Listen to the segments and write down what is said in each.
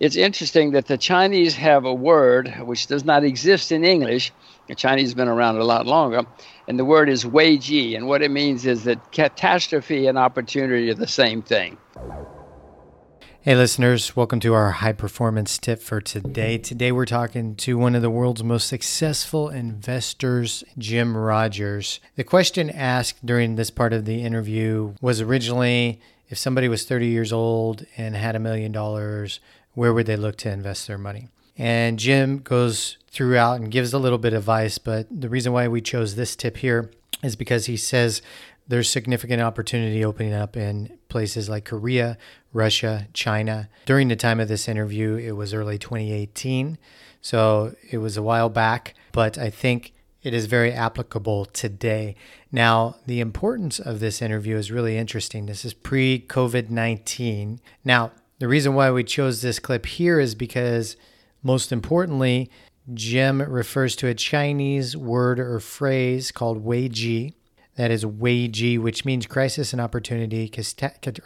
It's interesting that the Chinese have a word which does not exist in English. The Chinese have been around a lot longer, and the word is Wei Ji, and what it means is that catastrophe and opportunity are the same thing. Hey, listeners, welcome to our high performance tip for today. Today, we're talking to one of the world's most successful investors, Jim Rogers. The question asked during this part of the interview was originally if somebody was 30 years old and had a million dollars, where would they look to invest their money? And Jim goes throughout and gives a little bit of advice, but the reason why we chose this tip here is because he says there's significant opportunity opening up in places like Korea, Russia, China. During the time of this interview, it was early 2018. So it was a while back, but I think it is very applicable today. Now, the importance of this interview is really interesting. This is pre COVID 19. Now, the reason why we chose this clip here is because, most importantly, Jim refers to a Chinese word or phrase called Wei Ji. That is Wei Ji, which means crisis and opportunity,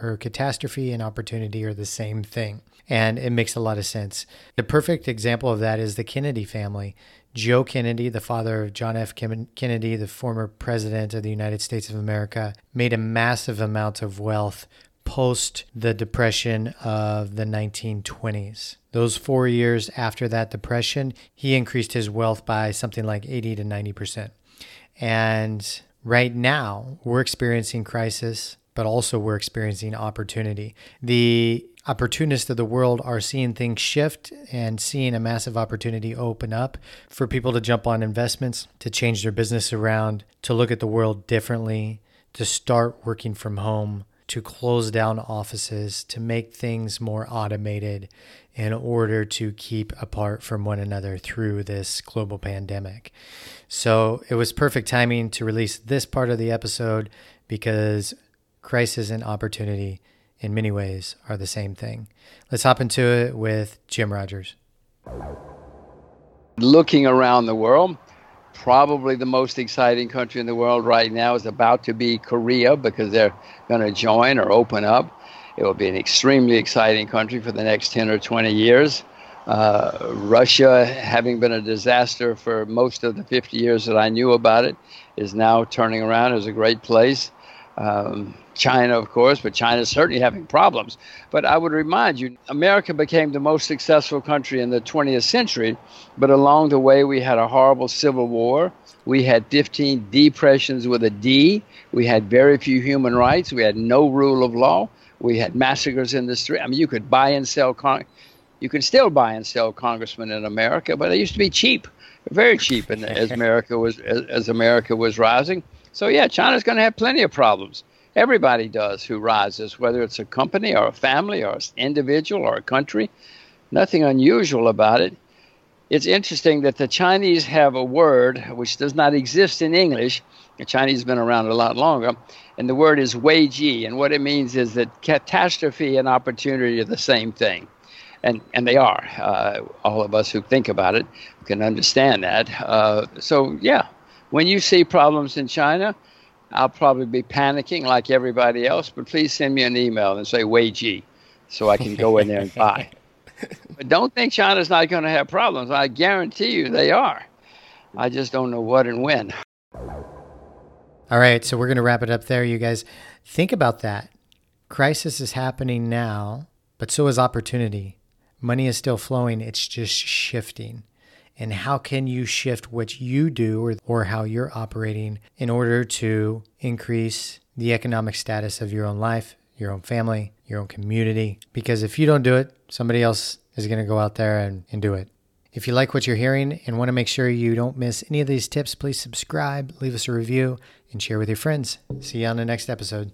or catastrophe and opportunity are the same thing. And it makes a lot of sense. The perfect example of that is the Kennedy family. Joe Kennedy, the father of John F. Kennedy, the former president of the United States of America, made a massive amount of wealth post the depression of the 1920s. Those four years after that depression, he increased his wealth by something like 80 to 90%. And right now, we're experiencing crisis, but also we're experiencing opportunity. The opportunists of the world are seeing things shift and seeing a massive opportunity open up for people to jump on investments, to change their business around, to look at the world differently, to start working from home to close down offices, to make things more automated in order to keep apart from one another through this global pandemic. So it was perfect timing to release this part of the episode because crisis and opportunity, in many ways, are the same thing. Let's hop into it with Jim Rogers. Looking around the world, probably the most exciting country in the world right now is about to be Korea because they're going to join or open up. It will be an extremely exciting country for the next 10 or 20 years. Uh, Russia, having been a disaster for most of the 50 years that I knew about it, is now turning around as a great place. Um, China, of course, but China's certainly having problems. But I would remind you, America became the most successful country in the 20th century, but along the way, we had a horrible civil war. We had 15 depressions with a D. We had very few human rights. We had no rule of law. We had massacres in the street. I mean, you could buy and sell, con- you can still buy and sell congressmen in America, but they used to be cheap, very cheap, and as America was as, as America was rising. So yeah, China's going to have plenty of problems. Everybody does who rises, whether it's a company or a family or an individual or a country. Nothing unusual about it. It's interesting that the Chinese have a word which does not exist in English. The Chinese have been around a lot longer, and the word is Wei Ji, and what it means is that catastrophe and opportunity are the same thing. And, and they are. Uh, all of us who think about it can understand that. Uh, so, yeah, when you see problems in China, I'll probably be panicking like everybody else, but please send me an email and say Wei Ji so I can go in there and buy. but don't think China's not going to have problems. I guarantee you they are. I just don't know what and when. All right, so we're going to wrap it up there, you guys. Think about that. Crisis is happening now, but so is opportunity. Money is still flowing, it's just shifting and how can you shift what you do or, or how you're operating in order to increase the economic status of your own life, your own family, your own community. Because if you don't do it, somebody else is going to go out there and, and do it. If you like what you're hearing and want to make sure you don't miss any of these tips, please subscribe, leave us a review, and share with your friends. See you on the next episode.